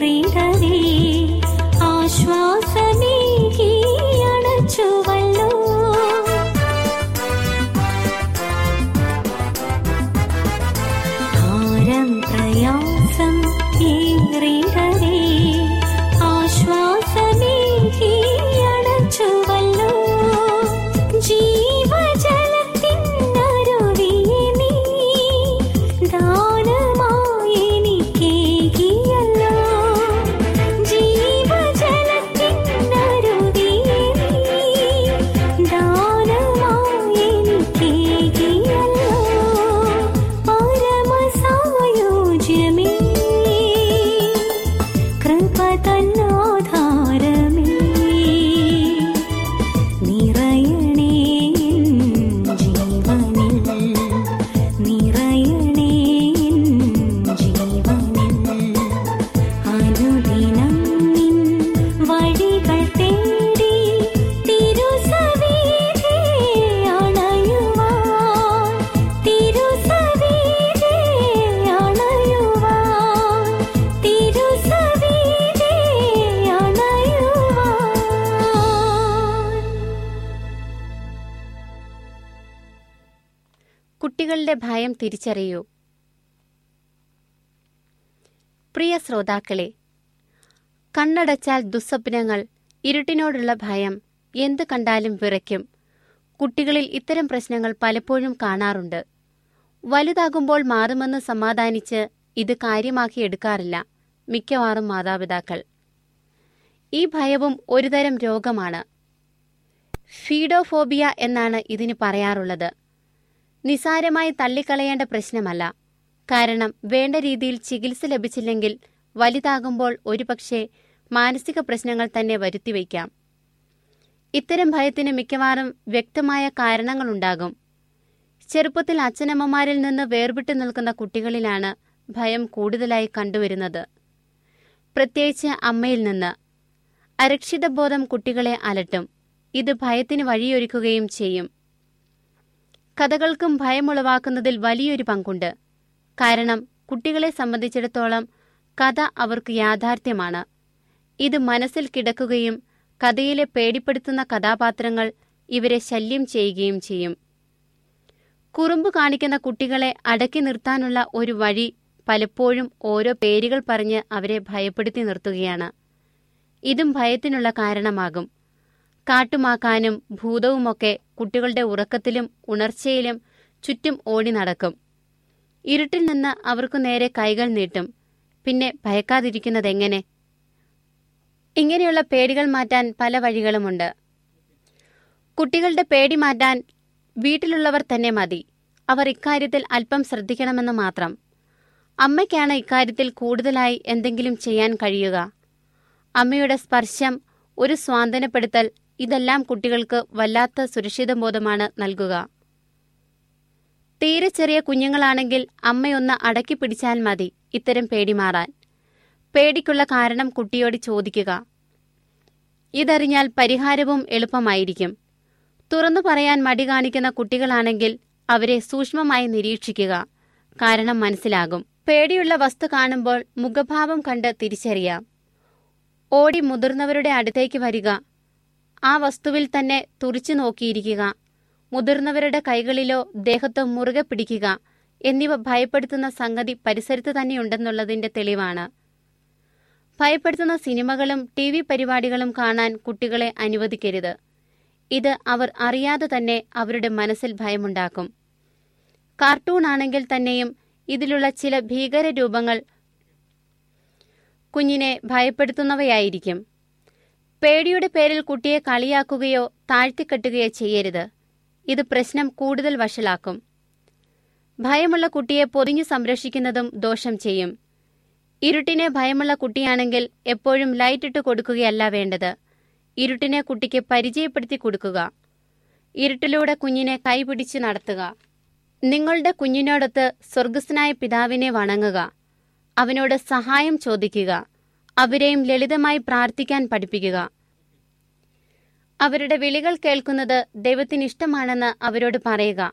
rinda തിരിച്ചറിയൂ. പ്രിയ ശ്രോതാക്കളെ കണ്ണടച്ചാൽ ദുസ്വപ്നങ്ങൾ ഇരുട്ടിനോടുള്ള ഭയം എന്ത് കണ്ടാലും വിറയ്ക്കും. കുട്ടികളിൽ ഇത്തരം പ്രശ്നങ്ങൾ പലപ്പോഴും കാണാറുണ്ട്. വലുതാകുമ്പോൾ മാറുമെന്ന് സമാധാനിച്ച് ഇത് കാര്യമാക്കി എടുക്കാറില്ല മിക്കവാറും മാതാപിതാക്കൾ. ഈ ഭയവും ഒരുതരം രോഗമാണ്. ഫീഡോഫോബിയ എന്നാണ് ഇതിന് പറയാറുള്ളത്. നിസാരമായി തള്ളിക്കളയേണ്ട പ്രശ്നമല്ല. കാരണം വേണ്ട രീതിയിൽ ചികിത്സ ലഭിച്ചില്ലെങ്കിൽ വലുതാകുമ്പോൾ ഒരുപക്ഷെ മാനസിക പ്രശ്നങ്ങൾ തന്നെ വരുത്തിവയ്ക്കാം. ഇത്തരം ഭയത്തിന് മിക്കവാറും വ്യക്തമായ കാരണങ്ങളുണ്ടാകും. ചെറുപ്പത്തിൽ അച്ഛനമ്മമാരിൽ നിന്ന് വേർപെട്ടു നിൽക്കുന്ന കുട്ടികളിലാണ് ഭയം കൂടുതലായി കണ്ടുവരുന്നത്. പ്രത്യേകിച്ച് അമ്മയിൽ നിന്ന്. അരക്ഷിതബോധം കുട്ടികളെ അലട്ടും. ഇത് ഭയത്തിന് വഴിയൊരുക്കുകയും ചെയ്യും. കഥകൾക്കും ഭയമുളവാക്കുന്നതിൽ വലിയൊരു പങ്കുണ്ട്. കാരണം കുട്ടികളെ സംബന്ധിച്ചിടത്തോളം കഥ അവർക്ക് യാഥാർത്ഥ്യമാണ്. ഇത് മനസ്സിൽ കിടക്കുകയും കഥയിലെ പേടിപ്പെടുത്തുന്ന കഥാപാത്രങ്ങൾ ഇവരെ ശല്യം ചെയ്യുകയും ചെയ്യും. കുറുമ്പ് കാണിക്കുന്ന കുട്ടികളെ അടക്കി നിർത്താനുള്ള ഒരു വഴി പലപ്പോഴും ഓരോ പേരുകൾ പറഞ്ഞ് അവരെ ഭയപ്പെടുത്തി നിർത്തുകയാണ്. ഇതും ഭയത്തിനുള്ള കാരണമാകും. കാട്ടുമാക്കാനും ഭൂതവുമൊക്കെ കുട്ടികളുടെ ഉറക്കത്തിലും ഉണർച്ചയിലും ചുറ്റും ഓടി നടക്കും. ഇരുട്ടിൽ നിന്ന് അവർക്കു നേരെ കൈകൾ നീട്ടും. പിന്നെ ഭയക്കാതിരിക്കുന്നതെങ്ങനെ? ഇങ്ങനെയുള്ള പേടികൾ മാറ്റാൻ പല വഴികളുമുണ്ട്. കുട്ടികളുടെ പേടി മാറ്റാൻ വീട്ടിലുള്ളവർ തന്നെ മതി. അവർ ഇക്കാര്യത്തിൽ അല്പം ശ്രദ്ധിക്കണമെന്ന് മാത്രം. അമ്മയ്ക്കാണ് ഇക്കാര്യത്തിൽ കൂടുതലായി എന്തെങ്കിലും ചെയ്യാൻ കഴിയുക. അമ്മയുടെ സ്പർശം ഒരു സ്വാന്തനപ്പെടുത്തൽ ഇതെല്ലാം കുട്ടികൾക്ക് വല്ലാത്ത സുരക്ഷിതബോധമാണ് നൽകുക. തീരെ ചെറിയ കുഞ്ഞുങ്ങളാണെങ്കിൽ അമ്മയൊന്ന് അടക്കി പിടിച്ചാൽ മതി ഇത്തരം പേടി മാറാൻ. പേടിക്കുള്ള കാരണം കുട്ടിയോട് ചോദിക്കുക. ഇതറിഞ്ഞാൽ പരിഹാരവും എളുപ്പമായിരിക്കും. തുറന്നു പറയാൻ മടി കാണിക്കുന്ന കുട്ടികളാണെങ്കിൽ അവരെ സൂക്ഷ്മമായി നിരീക്ഷിക്കുക. കാരണം മനസ്സിലാകും. പേടിയുള്ള വസ്തു കാണുമ്പോൾ മുഖഭാവം കണ്ട് തിരിച്ചറിയാം. ഓടി മുതിർന്നവരുടെ അടുത്തേക്ക് വരിക ആ വസ്തുവിൽ തന്നെ തുറിച്ചു നോക്കിയിരിക്കുക. മുതിർന്നവരുടെ കൈകളിലോ ദേഹത്തോ മുറുകെ പിടിക്കുക എന്നിവ ഭയപ്പെടുത്തുന്ന സംഗതി പരിസരത്ത് തന്നെയുണ്ടെന്നുള്ളതിന്റെ തെളിവാണ്. ഭയപ്പെടുത്തുന്ന സിനിമകളും ടി വി പരിപാടികളും കാണാൻ കുട്ടികളെ അനുവദിക്കരുത്. ഇത് അവർ അറിയാതെ തന്നെ അവരുടെ മനസ്സിൽ ഭയമുണ്ടാക്കും. കാർട്ടൂൺ ആണെങ്കിൽ തന്നെയും ഇതിലുള്ള ചില ഭീകര രൂപങ്ങൾ കുഞ്ഞിനെ ഭയപ്പെടുത്തുന്നവയായിരിക്കും. പേടിയുടെ പേരിൽ കുട്ടിയെ കളിയാക്കുകയോ താഴ്ത്തിക്കെട്ടുകയോ ചെയ്യരുത്. ഇത് പ്രശ്നം കൂടുതൽ വഷളാക്കും. ഭയമുള്ള കുട്ടിയെ പൊതിഞ്ഞു സംരക്ഷിക്കുന്നതും ദോഷം ചെയ്യും. ഇരുട്ടിനെ ഭയമുള്ള കുട്ടിയാണെങ്കിൽ എപ്പോഴും ലൈറ്റ് ഇട്ട് കൊടുക്കുകയല്ല വേണ്ടത്. ഇരുട്ടിനെ കുട്ടിക്ക് പരിചയപ്പെടുത്തി കൊടുക്കുക. ഇരുട്ടിലൂടെ കുഞ്ഞിനെ കൈപിടിച്ച് നടത്തുക. നിങ്ങളുടെ കുഞ്ഞിനോടൊത്ത് സ്വർഗസ്നായ പിതാവിനെ വണങ്ങുക. അവനോട് സഹായം ചോദിക്കുക. അവരെയും ലളിതമായി പ്രാർത്ഥിക്കാൻ പഠിപ്പിക്കുക. അവരുടെ വിളികൾ കേൾക്കുന്നത് ദൈവത്തിന് ഇഷ്ടമാണെന്ന് അവരോട് പറയുക.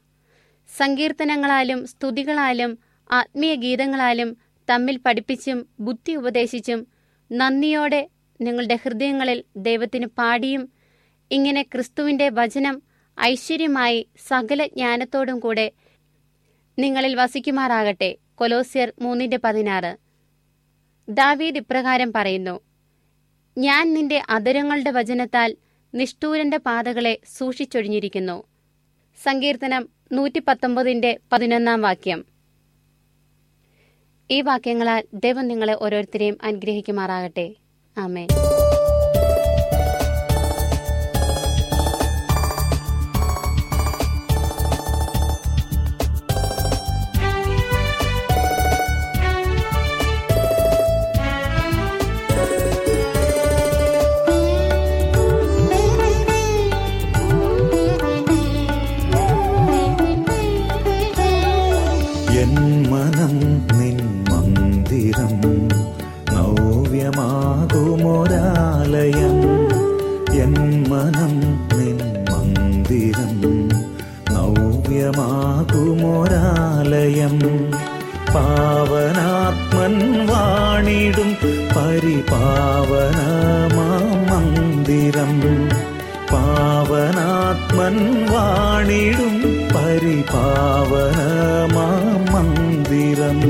സങ്കീർത്തനങ്ങളാലും സ്തുതികളാലും ആത്മീയ ഗീതങ്ങളാലും തമ്മിൽ പഠിപ്പിച്ചും ബുദ്ധി ഉപദേശിച്ചും നന്ദിയോടെ നിങ്ങളുടെ ഹൃദയങ്ങളിൽ ദൈവത്തിന് പാടിയും ഇങ്ങനെ ക്രിസ്തുവിന്റെ വചനം ഐശ്വര്യമായി സകല ജ്ഞാനത്തോടും കൂടെ നിങ്ങളിൽ വസിക്കുമാറാകട്ടെ. കൊലോസ്യർ മൂന്നിന്റെ പതിനാറ്. ദാവീദ് ഇപ്രകാരം പറയുന്നു ഞാൻ നിന്റെ അധരങ്ങളുടെ വചനത്താൽ നിഷ്ഠൂരന്റെ പാതകളെ സൂക്ഷിച്ചൊഴിഞ്ഞിരിക്കുന്നു. സങ്കീർത്തനം നൂറ്റി പത്തൊമ്പതിന്റെ പതിനൊന്നാം വാക്യം. ഈ വാക്യങ്ങളാൽ ദൈവം നിങ്ങളെ ഓരോരുത്തരെയും അനുഗ്രഹിക്കുമാറാകട്ടെ. ആമേ பரிபாவனமாம் மந்திரம் பாவனாத்மன் வாணிடும் பரிபாவனமாம் மந்திரம்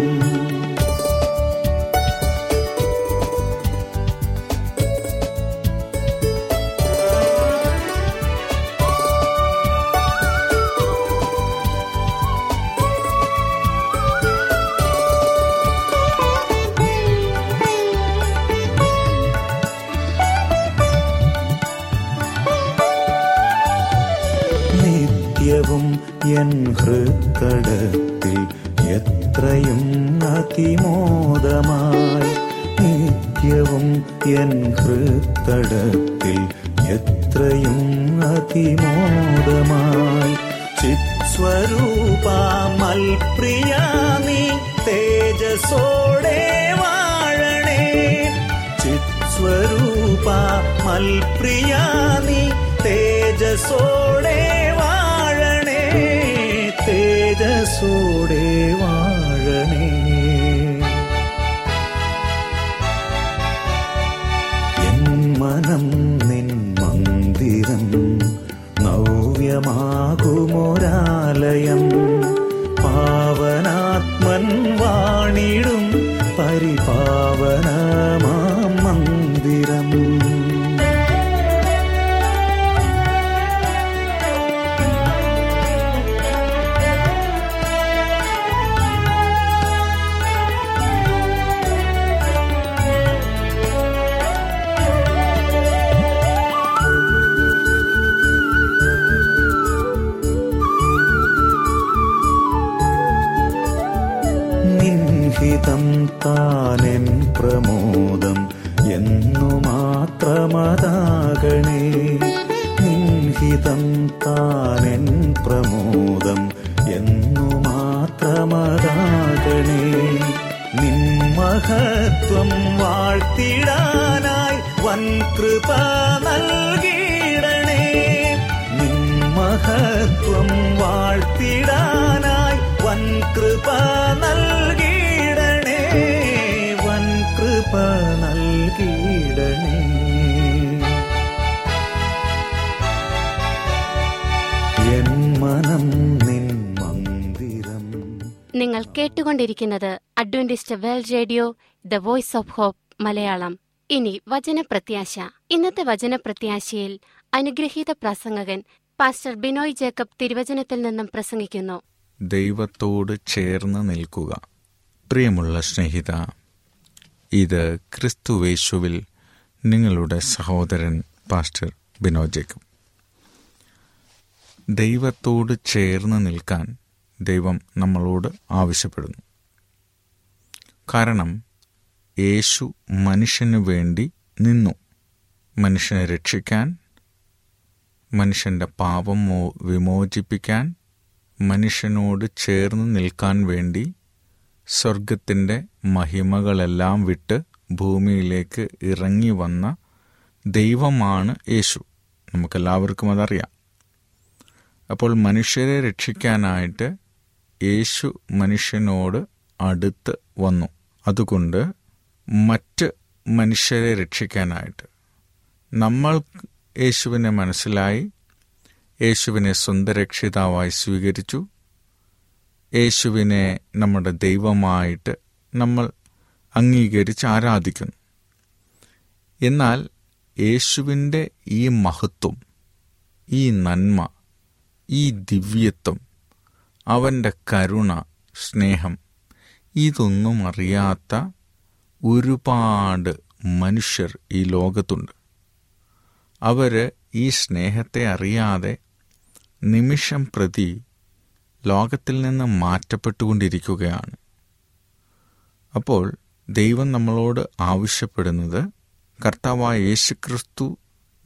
എൻ ഹൃത്തടത്തിൽ എത്രയും അതിമോദമായി. ചിത്സ്വരൂപമൽപ്രിയ നീ തേജസോടെ വാഴണേ. ചിത്സ്വരൂപ മൽപ്രിയ നീ തേജസോടെ വാഴണേ. തേജസോടെ വാഴണേ നവ്യമാകുമൊരാലയം കേട്ടുകൊണ്ടിരിക്കുന്നത് Adventist World Radio the Voice of Hope Malayalam. ഇനി വചനപ്രത്യാശ. ഇന്നത്തെ വചനപ്രത്യാശയിൽ അനുഗ്രഹീത പ്രസംഗകൻ പാസ്റ്റർ ബിനോയ് ജേക്കബ് തിരുവചനത്തിൽ നിന്നും പ്രസംഗിക്കുന്നു. ദൈവത്തോട് ചേർന്ന് നിൽക്കുക. പ്രിയമുള്ള സ്നേഹിത ഇത് ക്രിസ്തുവേശുവിൽ നിങ്ങളുടെ സഹോദരൻ പാസ്റ്റർ ബിനോയ് ജേക്കബ്. ദൈവത്തോട് ചേർന്ന് നിൽക്കാൻ ദൈവം നമ്മളോട് ആവശ്യപ്പെടുന്നു. കാരണം യേശു മനുഷ്യനു വേണ്ടി നിന്നു. മനുഷ്യനെ രക്ഷിക്കാൻ മനുഷ്യന്റെ പാപം വിമോചിപ്പിക്കാൻ മനുഷ്യനോട് ചേർന്ന് നിൽക്കാൻ വേണ്ടി സ്വർഗത്തിന്റെ മഹിമകളെല്ലാം വിട്ട് ഭൂമിയിലേക്ക് ഇറങ്ങി വന്ന ദൈവമാണ് യേശു. നമുക്കെല്ലാവർക്കും അതറിയാം. അപ്പോൾ മനുഷ്യരെ രക്ഷിക്കാനായിട്ട് യേശു മനുഷ്യനോട് അടുത്ത് വന്നു. അതുകൊണ്ട് മറ്റ് മനുഷ്യരെ രക്ഷിക്കാനായിട്ട്. നമ്മൾ യേശുവിനെ മനസ്സിലായി. യേശുവിനെ സ്വന്തം രക്ഷിതാവായി സ്വീകരിച്ചു. യേശുവിനെ നമ്മുടെ ദൈവമായിട്ട് നമ്മൾ അംഗീകരിച്ച് ആരാധിക്കുന്നു. എന്നാൽ യേശുവിന്റെ ഈ മഹത്വം ഈ നന്മ ഈ ദിവ്യത്വം അവന്റെ കരുണ സ്നേഹം ഇതൊന്നും അറിയാത്ത ഒരുപാട് മനുഷ്യർ ഈ ലോകത്തുണ്ട്. അവർ ഈ സ്നേഹത്തെ അറിയാതെ നിമിഷം പ്രതി ലോകത്തിൽ നിന്ന് മാറ്റപ്പെട്ടുകൊണ്ടിരിക്കുകയാണ്. അപ്പോൾ ദൈവം നമ്മളോട് ആവശ്യപ്പെടുന്നത് കർത്താവായ യേശുക്രിസ്തു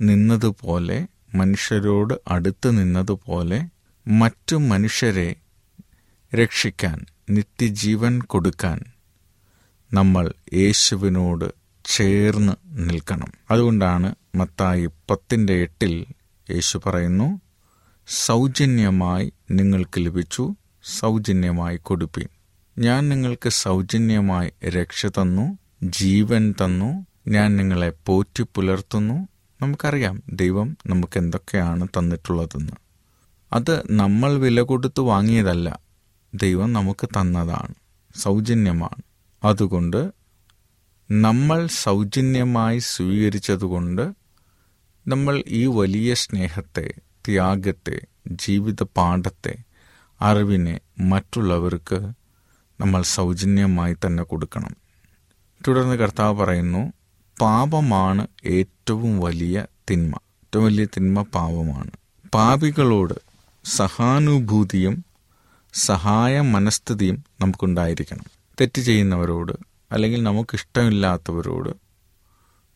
നിന്നതുപോലെ മനുഷ്യരോട് അടുത്ത് നിന്നതുപോലെ മറ്റു മനുഷ്യരെ രക്ഷിക്കാൻ നിത്യജീവൻ കൊടുക്കാൻ നമ്മൾ യേശുവിനോട് ചേർന്ന് നിൽക്കണം. അതുകൊണ്ടാണ് മത്തായി പത്തിന്റെ എട്ടിൽ യേശു പറയുന്നു സൗജന്യമായി നിങ്ങൾക്ക് ലഭിച്ചു സൗജന്യമായി കൊടുപ്പീൻ. ഞാൻ നിങ്ങൾക്ക് സൗജന്യമായി രക്ഷ തന്നു ജീവൻ തന്നു ഞാൻ നിങ്ങളെ പോറ്റി പുലർത്തുന്നു. നമുക്കറിയാം ദൈവം നമുക്ക് എന്തൊക്കെയാണ് തന്നിട്ടുള്ളതെന്ന്. അത് നമ്മൾ വില കൊടുത്ത് വാങ്ങിയതല്ല. ദൈവം നമുക്ക് തന്നതാണ് സൗജന്യമാണ്. അതുകൊണ്ട് നമ്മൾ സൗജന്യമായി സ്വീകരിച്ചതുകൊണ്ട് നമ്മൾ ഈ വലിയ സ്നേഹത്തെ ത്യാഗത്തെ ജീവിത പാഠത്തെ അറിവിനെ മറ്റുള്ളവർക്ക് നമ്മൾ സൗജന്യമായി തന്നെ കൊടുക്കണം. തുടർന്ന് കർത്താവ് പറയുന്നു പാപമാണ് ഏറ്റവും വലിയ തിന്മ. ഏറ്റവും വലിയ തിന്മ പാപമാണ്. പാപികളോട് സഹാനുഭൂതിയും സഹായ മനസ്ഥിതിയും നമുക്കുണ്ടായിരിക്കണം. തെറ്റ് ചെയ്യുന്നവരോട് അല്ലെങ്കിൽ നമുക്കിഷ്ടമില്ലാത്തവരോട്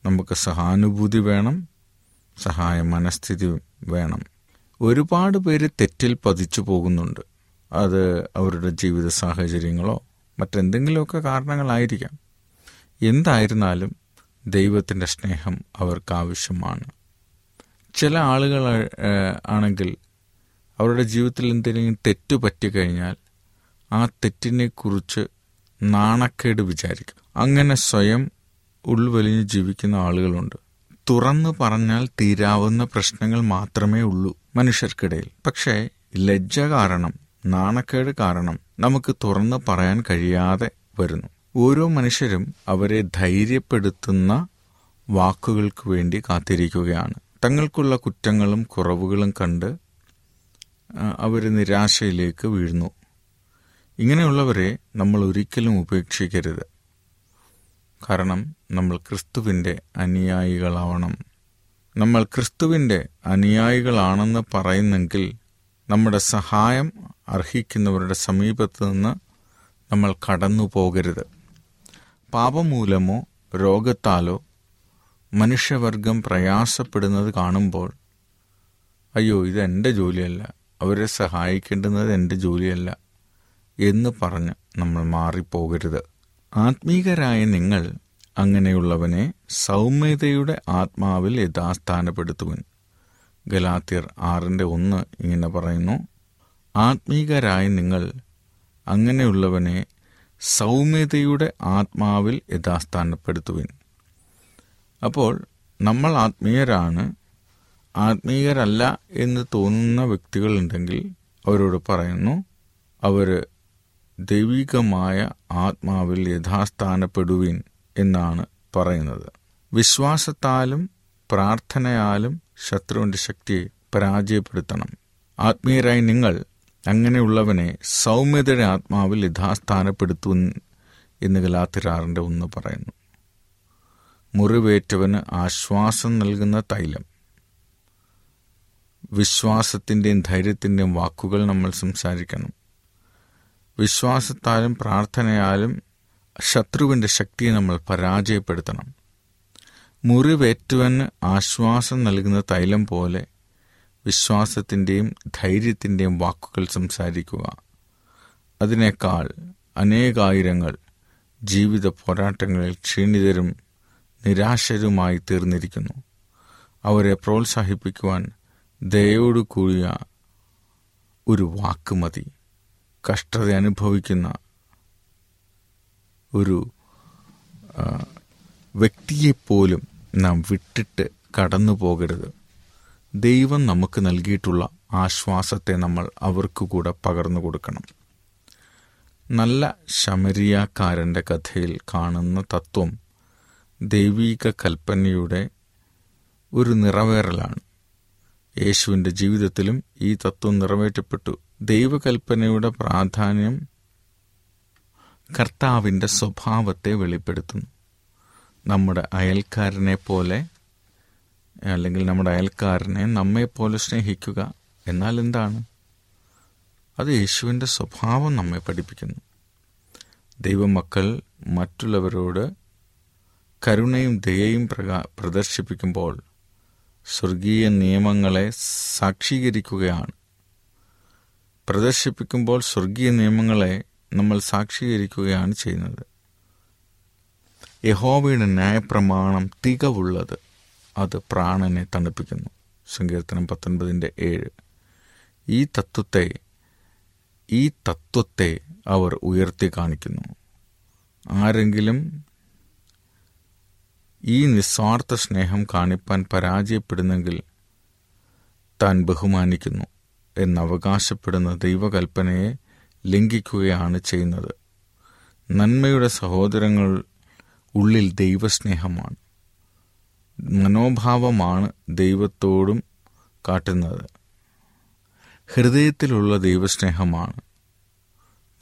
നമുക്ക് സഹാനുഭൂതി വേണം സഹായ മനസ്ഥിതി വേണം. ഒരുപാട് പേര് തെറ്റിൽ പതിച്ചു പോകുന്നുണ്ട്. അത് അവരുടെ ജീവിത സാഹചര്യങ്ങളോ മറ്റെന്തെങ്കിലുമൊക്കെ കാരണങ്ങളായിരിക്കാം. എന്തായിരുന്നാലും ദൈവത്തിന്റെ സ്നേഹം അവർക്ക് ആവശ്യമാണ് ചില ആളുകൾ ആണെങ്കിൽ അവരുടെ ജീവിതത്തിൽ എന്തെങ്കിലും തെറ്റ് പറ്റിക്കഴിഞ്ഞാൽ ആ തെറ്റിനെക്കുറിച്ച് നാണക്കേട് വിചാരിക്കും. അങ്ങനെ സ്വയം ഉൾവലിഞ്ഞ് ജീവിക്കുന്ന ആളുകളുണ്ട്. തുറന്നു പറഞ്ഞാൽ തീരാവുന്ന പ്രശ്നങ്ങൾ മാത്രമേ ഉള്ളൂ മനുഷ്യർക്കിടയിൽ. പക്ഷേ ലജ്ജ കാരണം നാണക്കേട് കാരണം നമുക്ക് തുറന്നു പറയാൻ കഴിയാതെ വരുന്നു. ഓരോ മനുഷ്യരും അവരെ ധൈര്യപ്പെടുത്തുന്ന വാക്കുകൾക്ക് വേണ്ടി കാത്തിരിക്കുകയാണ്. തങ്ങൾക്കുള്ള കുറ്റങ്ങളും കുറവുകളും കണ്ട് അവർ നിരാശയിലേക്ക് വീഴുന്നു. ഇങ്ങനെയുള്ളവരെ നമ്മൾ ഒരിക്കലും ഉപേക്ഷിക്കരുത്. കാരണം നമ്മൾ ക്രിസ്തുവിന്റെ അനുയായികളാവണം. നമ്മൾ ക്രിസ്തുവിന്റെ അനുയായികളാണെന്ന് പറയുന്നെങ്കിൽ നമ്മുടെ സഹായം അർഹിക്കുന്നവരുടെ സമീപത്ത് നിന്ന് നമ്മൾ കടന്നു പോകരുത്. പാപം മൂലമോ രോഗത്താലോ മനുഷ്യവർഗം പ്രയാസപ്പെടുന്നത് കാണുമ്പോൾ അയ്യോ ഇത് എന്റെ ജോലിയല്ല. അവരെ സഹായിക്കേണ്ടുന്നത് എന്റെ ജോലിയല്ല എന്ന് പറഞ്ഞ് നമ്മൾ മാറിപ്പോകരുത്. ആത്മീകരായ നിങ്ങൾ അങ്ങനെയുള്ളവനെ സൗമ്യതയുടെ ആത്മാവിൽ യഥാസ്ഥാനപ്പെടുത്തുവൻ. ഗലാത്തിയർ ആറിന്റെ ഒന്ന് ഇങ്ങനെ പറയുന്നു ആത്മീകരായ നിങ്ങൾ അങ്ങനെയുള്ളവനെ സൗമ്യതയുടെ ആത്മാവിൽ യഥാസ്ഥാനപ്പെടുത്തുവിൻ. അപ്പോൾ നമ്മൾ ആത്മീയരാണ് ആത്മീയരല്ല എന്ന് തോന്നുന്ന വ്യക്തികളുണ്ടെങ്കിൽ അവരോട് പറയുന്നു അവർ ദൈവികമായ ആത്മാവിൽ യഥാസ്ഥാനപ്പെടുവിൻ എന്നാണ് പറയുന്നത്. വിശ്വാസത്താലും പ്രാർത്ഥനയാലും ശത്രുവിന്റെ ശക്തിയെ പരാജയപ്പെടുത്തണം. ആത്മീയരായി നിങ്ങൾ അങ്ങനെയുള്ളവനെ സൗമ്യതയുടെ ആത്മാവിൽ യഥാസ്ഥാനപ്പെടുത്തു എന്ന് ഗലാത്തിരാറിന്റെ ഒന്ന് പറയുന്നു. മുറിവേറ്റവന് ആശ്വാസം നൽകുന്ന തൈലം. വിശ്വാസത്തിന്റെയും ധൈര്യത്തിന്റെയും വാക്കുകൾ നമ്മൾ സംസാരിക്കണം. വിശ്വാസത്താലും പ്രാർത്ഥനയാലും ശത്രുവിന്റെ ശക്തിയെ നമ്മൾ പരാജയപ്പെടുത്തണം. മുറിവേറ്റുവന് ആശ്വാസം നൽകുന്ന തൈലം പോലെ വിശ്വാസത്തിന്റെയും ധൈര്യത്തിന്റെയും വാക്കുകൾ സംസാരിക്കുക. അതിനേക്കാൾ അനേകായിരങ്ങൾ ജീവിത പോരാട്ടങ്ങളിൽ ക്ഷീണിതരും നിരാശരുമായി തീർന്നിരിക്കുന്നു. അവരെ പ്രോത്സാഹിപ്പിക്കുവാൻ ദയോടു കൂടിയ ഒരു വാക്ക് മതി. കഷ്ടത അനുഭവിക്കുന്ന ഒരു വ്യക്തിയെപ്പോലും നാം വിട്ടിട്ട് കടന്നു പോകരുത്. ദൈവം നമുക്ക് നൽകിയിട്ടുള്ള ആശ്വാസത്തെ നമ്മൾ അവർക്ക് കൂടെ പകർന്നു കൊടുക്കണം. നല്ല ശമരിയാക്കാരന്റെ കഥയിൽ കാണുന്ന തത്വം ദൈവീക കൽപ്പനയുടെ ഒരു നിറവേറലാണ്. യേശുവിന്റെ ജീവിതത്തിലും ഈ തത്വം നിറവേറ്റപ്പെട്ടു. ദൈവകൽപ്പനയുടെ പ്രാധാന്യം കർത്താവിന്റെ സ്വഭാവത്തെ വെളിപ്പെടുത്തുന്നു. നമ്മുടെ അയൽക്കാരനെ പോലെ അല്ലെങ്കിൽ നമ്മുടെ അയൽക്കാരനെ നമ്മെപ്പോലെ സ്നേഹിക്കുക എന്നാൽ എന്താണ്? അത് യേശുവിന്റെ സ്വഭാവം നമ്മെ പഠിപ്പിക്കുന്നു. ദൈവമക്കൾ മറ്റുള്ളവരോട് കരുണയും ദയയും പ്രകാ പ്രദർശിപ്പിക്കുമ്പോൾ സ്വർഗീയ നിയമങ്ങളെ സാക്ഷീകരിക്കുകയാണ്. പ്രദർശിപ്പിക്കുമ്പോൾ സ്വർഗീയ നിയമങ്ങളെ നമ്മൾ സാക്ഷീകരിക്കുകയാണ് ചെയ്യുന്നത്. യഹോവയുടെ ന്യായപ്രമാണം തികവുള്ളത് അത് പ്രാണനെ തണുപ്പിക്കുന്നു. സങ്കീർത്തനം പത്തൊൻപതിന്റെ ഏഴ്. ഈ തത്വത്തെ ഈ തത്വത്തെ അവർ ഉയർത്തി കാണിക്കുന്നു. ആരെങ്കിലും ഈ നിസ്വാർത്ഥ സ്നേഹം കാണിപ്പാൻ പരാജയപ്പെടുന്നെങ്കിൽ താൻ ബഹുമാനിക്കുന്നു എന്നവകാശപ്പെടുന്ന ദൈവകൽപ്പനയെ ലംഘിക്കുകയാണ് ചെയ്യുന്നത്. നന്മയുടെ സഹോദരങ്ങൾ ഉള്ളിൽ ദൈവസ്നേഹമാണ്. മനോഭാവമാണ് ദൈവത്തോടും കാട്ടുന്നത്. ഹൃദയത്തിലുള്ള ദൈവസ്നേഹമാണ്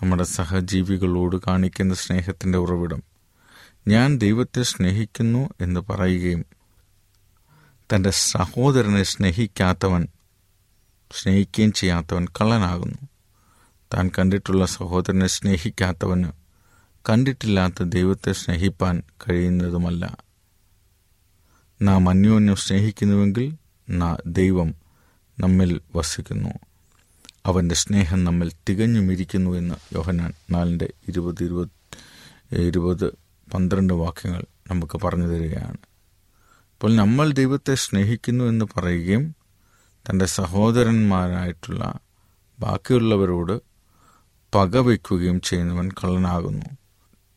നമ്മുടെ സഹജീവികളോട് കാണിക്കുന്ന സ്നേഹത്തിന്റെ ഉറവിടം. ഞാൻ ദൈവത്തെ സ്നേഹിക്കുന്നു എന്ന് പറയുകയും തന്റെ സഹോദരനെ സ്നേഹിക്കാത്തവൻ സ്നേഹിക്കുകയും ചെയ്യാത്തവൻ കള്ളനാകുന്നു. താൻ കണ്ടിട്ടുള്ള സഹോദരനെ സ്നേഹിക്കാത്തവന് കണ്ടിട്ടില്ലാത്ത ദൈവത്തെ സ്നേഹിപ്പാൻ കഴിയുന്നതുമല്ല. നാം അന്യോന്യം സ്നേഹിക്കുന്നുവെങ്കിൽ ദൈവം നമ്മിൽ വസിക്കുന്നു. അവന്റെ സ്നേഹം നമ്മിൽ തികഞ്ഞുമിരിക്കുന്നു എന്ന് യോഹനാൻ നാലിന്റെ ഇരുപത് ഇരുപത് ഇരുപത് പന്ത്രണ്ട് വാക്യങ്ങൾ നമുക്ക് പറഞ്ഞു തരികയാണ്. അപ്പോൾ നമ്മൾ ദൈവത്തെ സ്നേഹിക്കുന്നു എന്ന് പറയുകയും തന്റെ സഹോദരന്മാരായിട്ടുള്ള ബാക്കിയുള്ളവരോട് പക വയ്ക്കുകയും ചെയ്യുന്നവൻ കള്ളനാകുന്നു.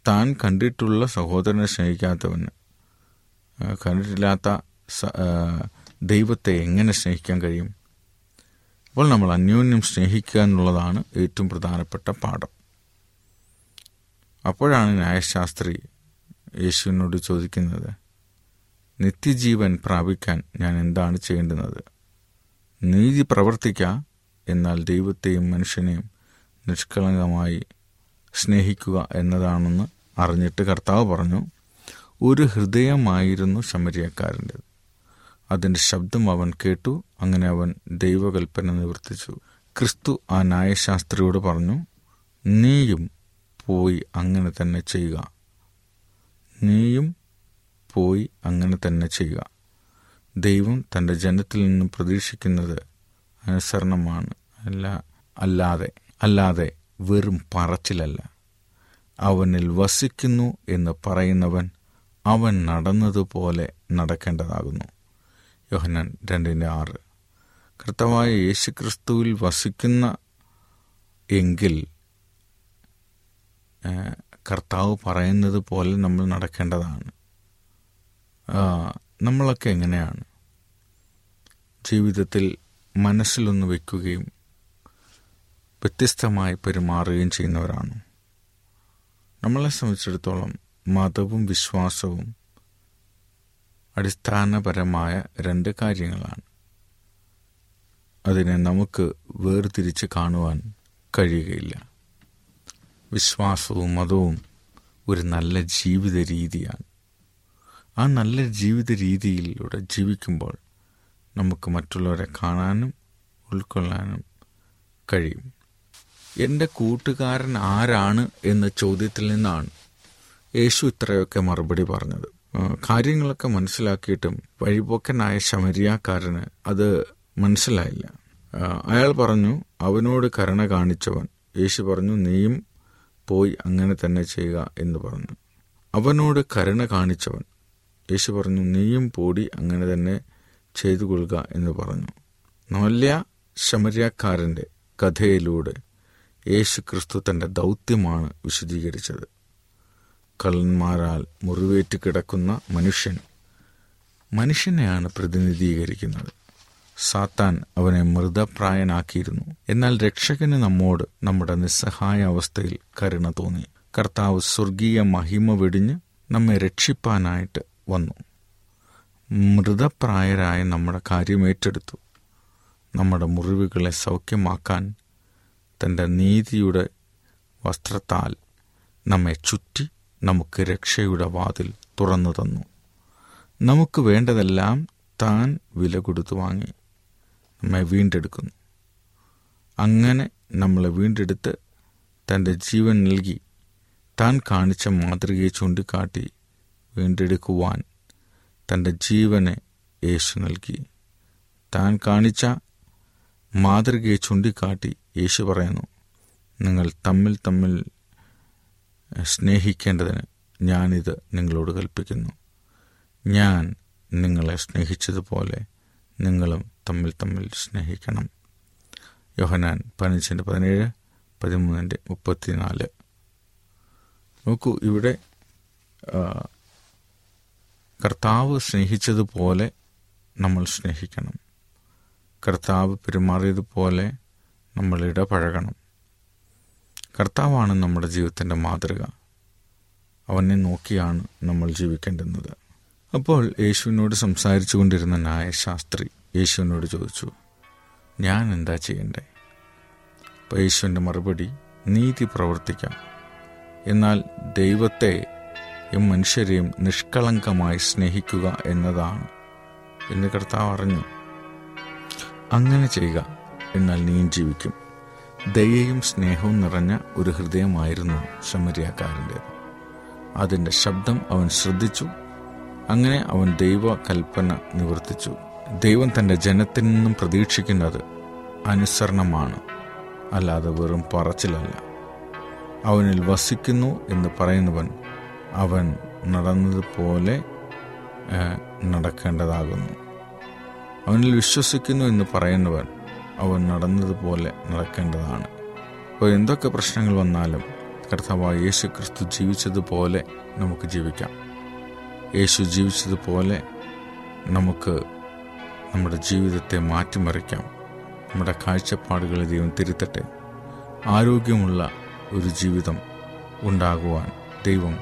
താൻ കണ്ടിട്ടുള്ള സഹോദരനെ സ്നേഹിക്കാത്തവന് കണ്ടിട്ടില്ലാത്ത ദൈവത്തെ എങ്ങനെ സ്നേഹിക്കാൻ കഴിയും? അപ്പോൾ നമ്മൾ അന്യോന്യം സ്നേഹിക്കുക എന്നുള്ളതാണ് ഏറ്റവും പ്രധാനപ്പെട്ട പാഠം. അപ്പോഴാണ് ന്യായശാസ്ത്രി യേശുവിനോട് ചോദിക്കുന്നത് നിത്യജീവൻ പ്രാപിക്കാൻ ഞാൻ എന്താണ് ചെയ്യേണ്ടുന്നത്? നീതി പ്രവർത്തിക്ക എന്നാൽ ദൈവത്തെയും മനുഷ്യനെയും നിഷ്കളങ്കമായി സ്നേഹിക്കുക എന്നതാണെന്ന് അറിഞ്ഞിട്ട് കർത്താവ് പറഞ്ഞു ഒരു ഹൃദയമായിരുന്നു ശമരിയക്കാരന്റെത് അതിന്റെ ശബ്ദം അവൻ കേട്ടു അങ്ങനെ അവൻ ദൈവകൽപ്പന നിവർത്തിച്ചു. ക്രിസ്തു ആ ന്യായശാസ്ത്രിയോട് പറഞ്ഞു നീയും പോയി അങ്ങനെ തന്നെ ചെയ്യുക. നീയും പോയി അങ്ങനെ തന്നെ ചെയ്യുക. ദൈവം തന്റെ ജനത്തിൽ നിന്നും പ്രതീക്ഷിക്കുന്നത് അനുസരണമാണ്. അല്ല അല്ലാതെ അല്ലാതെ വെറും പറച്ചിലല്ല. അവനിൽ വസിക്കുന്നു എന്ന് പറയുന്നവൻ അവൻ നടന്നതുപോലെ നടക്കേണ്ടതാകുന്നു. യോഹനൻ രണ്ടിന്റെ ആറ്. കർത്താവായ യേശുക്രിസ്തുവിൽ വസിക്കുന്ന എങ്കിൽ കർത്താവ് പറയുന്നത് പോലെ നമ്മൾ നടക്കേണ്ടതാണ്. നമ്മളൊക്കെ എങ്ങനെയാണ്? ജീവിതത്തിൽ മനസ്സിലൊന്ന് വയ്ക്കുകയും വ്യത്യസ്തമായി പെരുമാറുകയും ചെയ്യുന്നവരാണ്. നമ്മളെ സംബന്ധിച്ചിടത്തോളം മതവും വിശ്വാസവും അടിസ്ഥാനപരമായ രണ്ട് കാര്യങ്ങളാണ്. അതിനെ നമുക്ക് വേർതിരിച്ച് കാണുവാൻ കഴിയുകയില്ല. വിശ്വാസവും മതവും ഒരു നല്ല ജീവിത രീതിയാണ്. ആ നല്ല ജീവിത രീതിയിലൂടെ ജീവിക്കുമ്പോൾ നമുക്ക് മറ്റുള്ളവരെ കാണാനും ഉൾക്കൊള്ളാനും കഴിയും. എന്റെ കൂട്ടുകാരൻ ആരാണ് എന്ന ചോദ്യത്തിൽ നിന്നാണ് യേശു ഇത്രയൊക്കെ മറുപടി പറഞ്ഞത്. കാര്യങ്ങളൊക്കെ മനസ്സിലാക്കിയിട്ടും വഴിപോക്കനായ ശമരിയാക്കാരന് അത് മനസ്സിലായില്ല. അയാൾ പറഞ്ഞു അവനോട് കരുണ കാണിച്ചവൻ. യേശു പറഞ്ഞു നീയും പോയി അങ്ങനെ തന്നെ ചെയ്യുക എന്ന് പറഞ്ഞു. അവനോട് കരുണ കാണിച്ചവൻ. യേശു പറഞ്ഞു നീയും പോടി അങ്ങനെ തന്നെ ചെയ്തു കൊള്ളുക എന്ന് പറഞ്ഞു. നല്ല ശമര്യാക്കാരന്റെ കഥയിലൂടെ യേശു ക്രിസ്തു തന്റെ ദൗത്യമാണ് വിശദീകരിച്ചത്. കള്ളന്മാരാൽ മുറിവേറ്റ് കിടക്കുന്ന മനുഷ്യൻ മനുഷ്യനെയാണ് പ്രതിനിധീകരിക്കുന്നത്. സാത്താൻ അവനെ മൃതപ്രായനാക്കിയിരുന്നു. എന്നാൽ രക്ഷകന് നമ്മോട് നമ്മുടെ നിസ്സഹായ അവസ്ഥയിൽ കരുണ തോന്നി. കർത്താവ് സ്വർഗീയ മഹിമ വെടിഞ്ഞ് നമ്മെ രക്ഷിപ്പാനായിട്ട് വന്നു. മൃതപ്രായരായ നമ്മുടെ കാര്യം ഏറ്റെടുത്തു. നമ്മുടെ മുറിവുകളെ സൗഖ്യമാക്കാൻ തന്റെ നീതിയുടെ വസ്ത്രത്താൽ നമ്മെ ചുറ്റി നമുക്ക് രക്ഷയുടെ വാതിൽ തുറന്നു തന്നു. നമുക്ക് വേണ്ടതെല്ലാം താൻ വില കൊടുത്തു വാങ്ങി. നമ്മെ വീണ്ടെടുക്കുന്നു. അങ്ങനെ നമ്മളെ വീണ്ടെടുത്ത് തന്റെ ജീവൻ നൽകി താൻ കാണിച്ച മാതൃകയെ ചൂണ്ടിക്കാട്ടി വീണ്ടെടുക്കുവാൻ തന്റെ ജീവനെ യേശു നൽകി. താൻ കാണിച്ച മാതൃകയെ ചൂണ്ടിക്കാട്ടി യേശു പറയുന്നു നിങ്ങൾ തമ്മിൽ തമ്മിൽ സ്നേഹിക്കേണ്ടതിന് ഞാനിത് നിങ്ങളോട് കൽപ്പിക്കുന്നു. ഞാൻ നിങ്ങളെ സ്നേഹിച്ചതുപോലെ നിങ്ങളും തമ്മിൽ തമ്മിൽ സ്നേഹിക്കണം. യോഹനാൻ പതിനഞ്ചിന്റെ പതിനേഴ് പതിമൂന്നിന്റെ മുപ്പത്തിനാല്. നോക്കൂ ഇവിടെ കർത്താവ് സ്നേഹിച്ചതുപോലെ നമ്മൾ സ്നേഹിക്കണം. കർത്താവ് പെരുമാറിയതുപോലെ നമ്മൾ ഇടപഴകണം. കർത്താവാണ് നമ്മുടെ ജീവിതത്തിന്റെ മാതൃക. അവനെ നോക്കിയാണ് നമ്മൾ ജീവിക്കേണ്ടുന്നത്. അപ്പോൾ യേശുവിനോട് സംസാരിച്ചു കൊണ്ടിരുന്ന ന്യായശാസ്ത്രി യേശുവിനോട് ചോദിച്ചു ഞാൻ എന്താ ചെയ്യണ്ടേ? അപ്പോൾ യേശുവിന്റെ മറുപടി നീതി പ്രവർത്തിക്കാം. എന്നാൽ ദൈവത്തെ ദൈവത്തെയും മനുഷ്യരെയും നിഷ്കളങ്കമായി സ്നേഹിക്കുക എന്നതാണ്. എന്ന് കർത്താവ് അറിഞ്ഞു അങ്ങനെ ചെയ്യുക എന്നാൽ നീയും ജീവിക്കും. ദയയും സ്നേഹവും നിറഞ്ഞ ഒരു ഹൃദയമായിരുന്നു ശമരിയാക്കാരന്റേത്. അതിന്റെ ശബ്ദം അവൻ ശ്രദ്ധിച്ചു. അങ്ങനെ അവൻ ദൈവ കൽപ്പന നിവർത്തിച്ചു. ദൈവം തന്റെ ജനത്തിൽ നിന്നും പ്രതീക്ഷിക്കുന്നത് അനുസരണമാണ്. അല്ലാതെ വെറും പറച്ചിലല്ല. അവനിൽ വസിക്കുന്നു എന്ന് പറയുന്നവൻ അവൻ നടന്നതുപോലെ നടക്കേണ്ടതാകുന്നു. അവനിൽ വിശ്വസിക്കുന്നു എന്ന് പറയുന്നവൻ അവൻ നടന്നതുപോലെ നടക്കേണ്ടതാണ്. അപ്പോൾ എന്തൊക്കെ പ്രശ്നങ്ങൾ വന്നാലും കർത്താവായ യേശു ക്രിസ്തു ജീവിച്ചതുപോലെ നമുക്ക് ജീവിക്കാം. യേശു ജീവിച്ചതുപോലെ നമുക്ക് നമ്മുടെ ജീവിതത്തെ മാറ്റിമറിക്കാം. നമ്മുടെ കാഴ്ചപ്പാടുകളെ ദൈവം തിരുത്തട്ടെ. ആരോഗ്യമുള്ള ഒരു ജീവിതം ഉണ്ടാകുവാൻ ദൈവം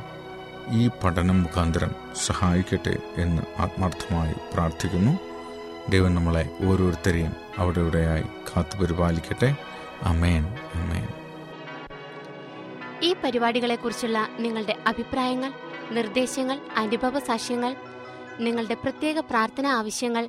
ഈ പഠനം മുഖാന്തരം സഹായിക്കട്ടെ എന്ന് ആത്മാർത്ഥമായി പ്രാർത്ഥിക്കുന്നു. ദൈവം നമ്മളെ ഓരോരുത്തരെയും അവിടെ ഇവിടെയായി കാത്തു പരിപാലിക്കട്ടെ. അമേൻ അമേൻ ഈ പരിപാടികളെക്കുറിച്ചുള്ള നിങ്ങളുടെ അഭിപ്രായങ്ങൾ നിർദ്ദേശങ്ങൾ അനുഭവ സാക്ഷ്യങ്ങൾ നിങ്ങളുടെ പ്രത്യേക പ്രാർത്ഥന ആവശ്യങ്ങൾ